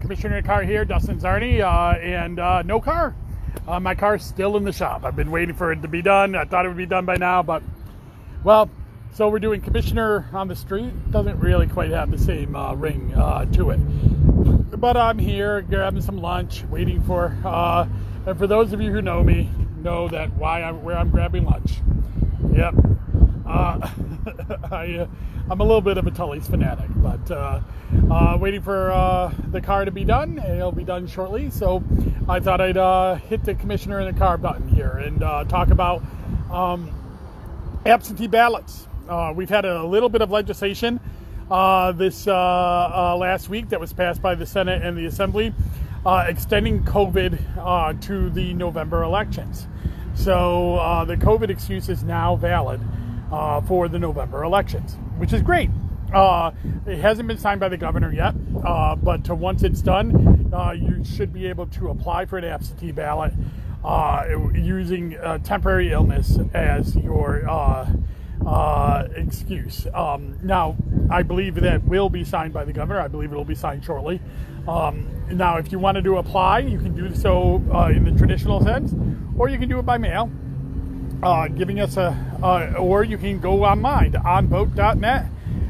commissioner car here, Dustin Czarny, uh, and uh, no car. Uh, my car's still in the shop. I've been waiting for it to be done. I thought it would be done by now, but well, so we're doing commissioner on the street. Doesn't really quite have the same uh, ring uh, to it. But I'm here grabbing some lunch, waiting for. Uh, and for those of you who know me, know that why I'm where I'm grabbing lunch. Yep. Uh, I, uh, I'm a little bit of a Tully's fanatic, but uh, uh, waiting for uh, the car to be done, and it'll be done shortly. So I thought I'd uh, hit the commissioner in the car button here and uh, talk about um, absentee ballots. we've had a little bit of legislation this last week that was passed by the Senate and the Assembly, extending COVID to the November elections. So the COVID excuse is now valid uh, for the November elections, which is great. Uh, it hasn't been signed by the governor yet, uh, but once it's done, uh, you should be able to apply for an absentee ballot uh, using temporary illness as your uh, excuse. Um, now, I believe that will be signed by the governor. I believe it will be signed shortly. Um, now, if you wanted to apply, you can do so in the traditional sense, or you can do it by mail uh, giving us a, uh, or you can go online to onvote.net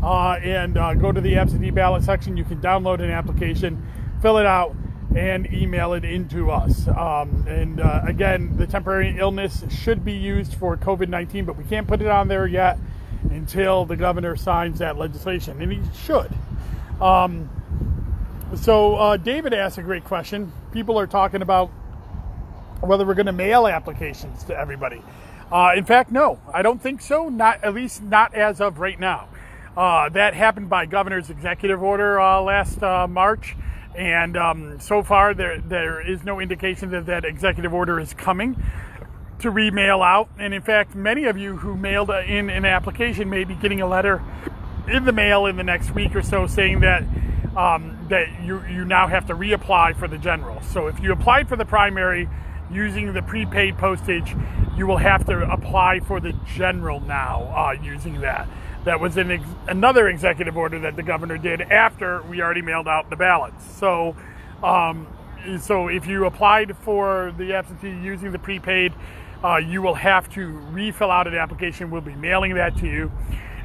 uh, and uh, go to the absentee ballot section. You can download an application, fill it out, and email it into us. Um, and uh, again, the temporary illness should be used for COVID 19, but we can't put it on there yet until the governor signs that legislation, and he should. Um, so, uh, David asked a great question. People are talking about whether we're going to mail applications to everybody. Uh, in fact, no, I don't think so. Not at least not as of right now. Uh, that happened by governor's executive order uh, last uh, March, and um, so far there there is no indication that that executive order is coming to remail out. And in fact, many of you who mailed in an application may be getting a letter in the mail in the next week or so saying that um, that you you now have to reapply for the general. So if you applied for the primary using the prepaid postage, you will have to apply for the general now uh, using that. That was ex- another executive order that the governor did after we already mailed out the ballots. So, um, so if you applied for the absentee using the prepaid, uh, you will have to refill out an application. We'll be mailing that to you.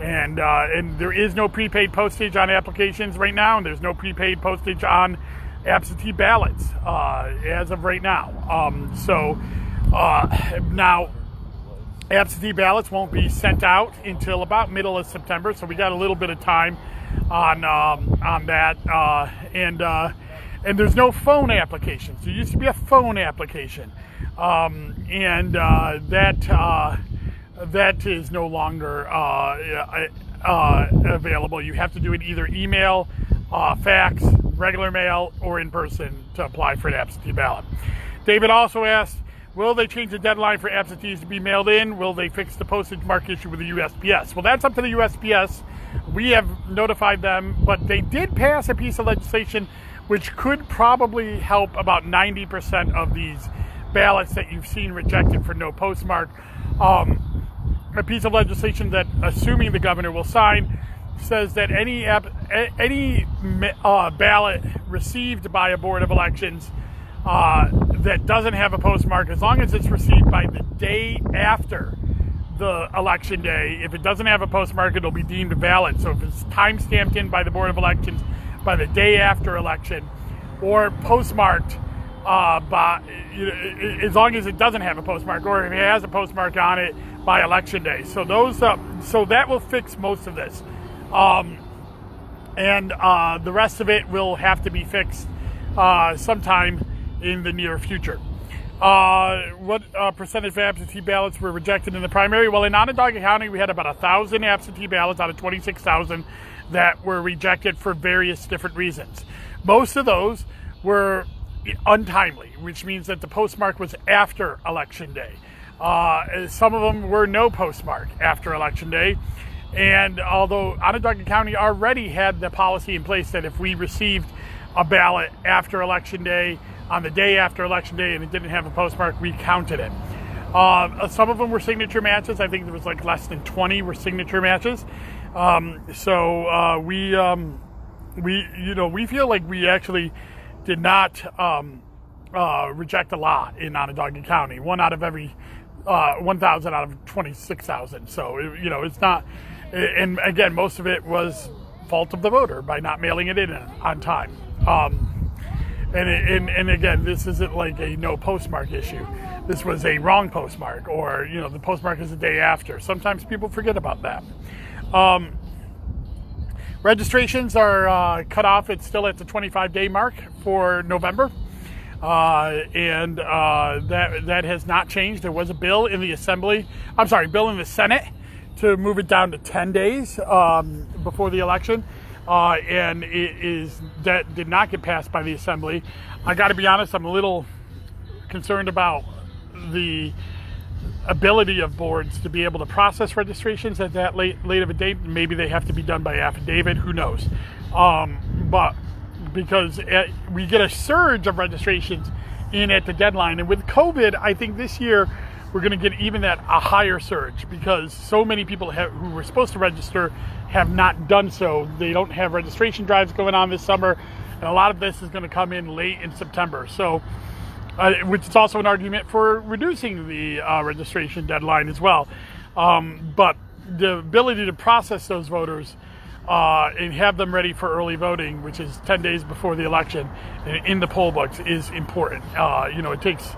And uh, and there is no prepaid postage on applications right now, and there's no prepaid postage on absentee ballots uh, as of right now. Um, so uh, now, absentee ballots won't be sent out until about middle of September, so we got a little bit of time on um, on that. Uh, and uh, and there's no phone application. So there used to be a phone application, um, and uh, that uh, that is no longer available. You have to do it either email, fax regular mail, or in person to apply for an absentee ballot. David also asked, Will they change the deadline for absentees to be mailed in? Will they fix the postage mark issue with the USPS? Well, that's up to the USPS. We have notified them, but they did pass a piece of legislation which could probably help about 90% of these ballots that you've seen rejected for no postmark. Um, a piece of legislation that, assuming the governor will sign, says that any any uh, ballot received by a board of elections uh, that doesn't have a postmark, as long as it's received by the day after the election day, if it doesn't have a postmark, it'll be deemed valid. So if it's time stamped in by the board of elections by the day after election, or postmarked uh, by, you know, as long as it doesn't have a postmark, or if it has a postmark on it by election day. So those, uh, so that will fix most of this. Um, and uh, the rest of it will have to be fixed uh, sometime in the near future. Uh, what uh, percentage of absentee ballots were rejected in the primary? Well, in Onondaga County, we had about a thousand absentee ballots out of 26,000 that were rejected for various different reasons. Most of those were untimely, which means that the postmark was after election day. Uh, some of them were no postmark after election day, and although Onondaga County already had the policy in place that if we received a ballot after election day, on the day after election day, and it didn't have a postmark, we counted it. Uh, some of them were signature matches. I think there was like less than 20 were signature matches. Um, so uh, we, um, we, you know, we feel like we actually did not um, uh, reject a lot in Onondaga County. One out of every uh, 1,000 out of 26,000. So, you know, it's not, and again, most of it was fault of the voter by not mailing it in on time. Um, and, and, and again, this isn't like a no postmark issue. This was a wrong postmark, or, you know, the postmark is the day after. Sometimes people forget about that. Um, registrations are uh, cut off. It's still at the 25 day mark for November. Uh, and uh, that that has not changed. There was a bill in the Assembly. I'm sorry, bill in the Senate to move it down to 10 days um, before the election, uh, and it is that did not get passed by the Assembly. I got to be honest, I'm a little concerned about the ability of boards to be able to process registrations at that late late of a date. Maybe they have to be done by affidavit. Who knows? Um, but because it, we get a surge of registrations in at the deadline. And with COVID, I think this year we're going to get even that a higher surge because so many people have, who were supposed to register have not done so. They don't have registration drives going on this summer, and a lot of this is going to come in late in September. So, uh, which is also an argument for reducing the uh, registration deadline as well. Um, but the ability to process those voters uh, and have them ready for early voting, which is 10 days before the election, in the poll books is important. Uh, you know, it takes,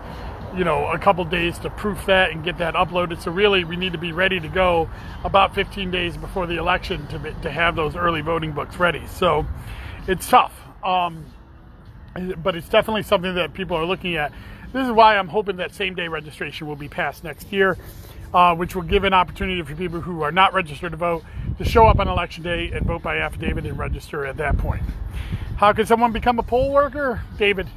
you know, a couple days to proof that and get that uploaded. So really, we need to be ready to go about 15 days before the election to, to have those early voting books ready. So it's tough, um, but it's definitely something that people are looking at. This is why I'm hoping that same day registration will be passed next year uh, which will give an opportunity for people who are not registered to vote to show up on election day and vote by affidavit and register at that point. How can someone become a poll worker? David,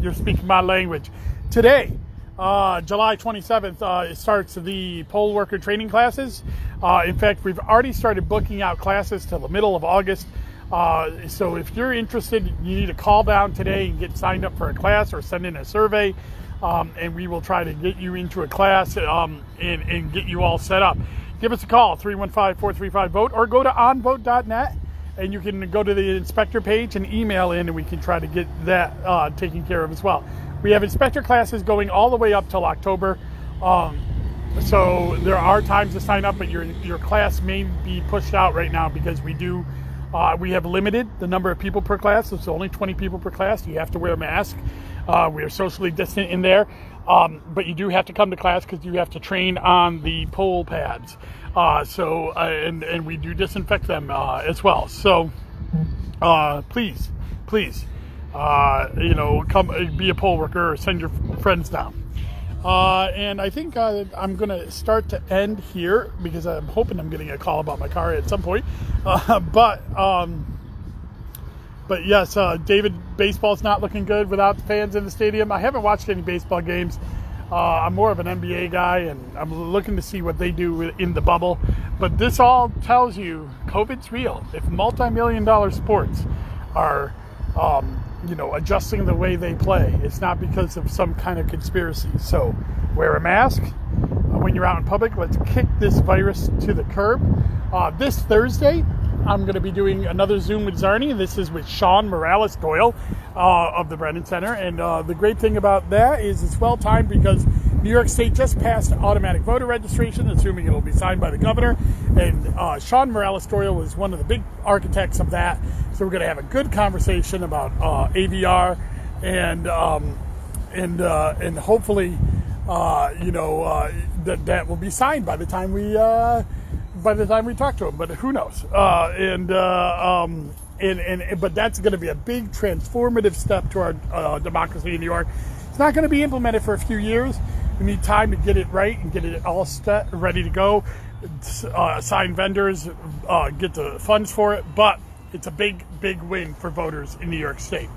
you're speaking my language. Today, uh, July 27th, uh, starts the poll worker training classes. Uh, in fact, we've already started booking out classes till the middle of August. Uh, so if you're interested, you need to call down today and get signed up for a class or send in a survey um, and we will try to get you into a class um, and, and, get you all set up. Give us a call, 315-435-VOTE, or go to onvote.net, and you can go to the inspector page and email in, and we can try to get that uh, taken care of as well. We have inspector classes going all the way up till October. Um, so there are times to sign up, but your your class may be pushed out right now because we do uh, we have limited the number of people per class. It's only 20 people per class. You have to wear a mask. Uh, we are socially distant in there, um, but you do have to come to class because you have to train on the poll pads. Uh, so uh, and and we do disinfect them uh, as well. So uh, please, please, uh, you know, come be a poll worker or send your friends down. and I think I'm going to start to end here because I'm hoping I'm getting a call about my car at some point. but um, but yes, uh, David, baseball's not looking good without the fans in the stadium. I haven't watched any baseball games. Uh, I'm more of an NBA guy, and I'm looking to see what they do in the bubble. But this all tells you COVID's real. If multi-million dollar sports are, um, you know, adjusting the way they play, it's not because of some kind of conspiracy. So wear a mask when you're out in public. Let's kick this virus to the curb. Uh, this Thursday, I'm going to be doing another Zoom with Czarny. This is with Sean Morales Doyle uh, of the Brennan Center. And uh, the great thing about that is it's well timed because New York State just passed automatic voter registration, assuming it will be signed by the governor. And uh, Sean Morales Doyle was one of the big architects of that. So we're going to have a good conversation about uh, AVR and um, and uh, and hopefully, uh, you know, that that will be signed by the time we by the time we talk to him, but who knows? Uh, and, uh, um, and, and, but that's going to be a big transformative step to our uh, democracy in New York. It's not going to be implemented for a few years. We need time to get it right and get it all set, ready to go. Uh, vendors, uh, get the funds for it. But it's a big, big win for voters in New York State.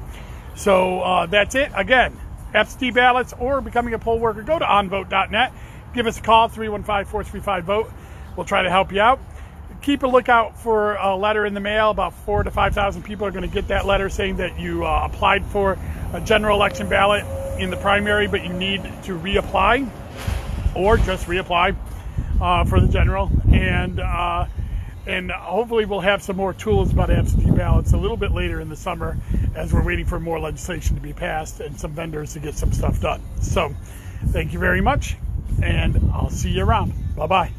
So uh, that's it. Again, absentee ballots or becoming a poll worker, go to onvote.net. Give us a call, 315 435 VOTE. We'll try to help you out. Keep a lookout for a letter in the mail. About four to 5,000 people are going to get that letter saying that you uh, applied for a general election ballot in the primary, but you need to reapply or just reapply uh, for the general. And uh, and hopefully we'll have some more tools about absentee ballots a little bit later in the summer as we're waiting for more legislation to be passed and some vendors to get some stuff done. So thank you very much, and I'll see you around. Bye bye.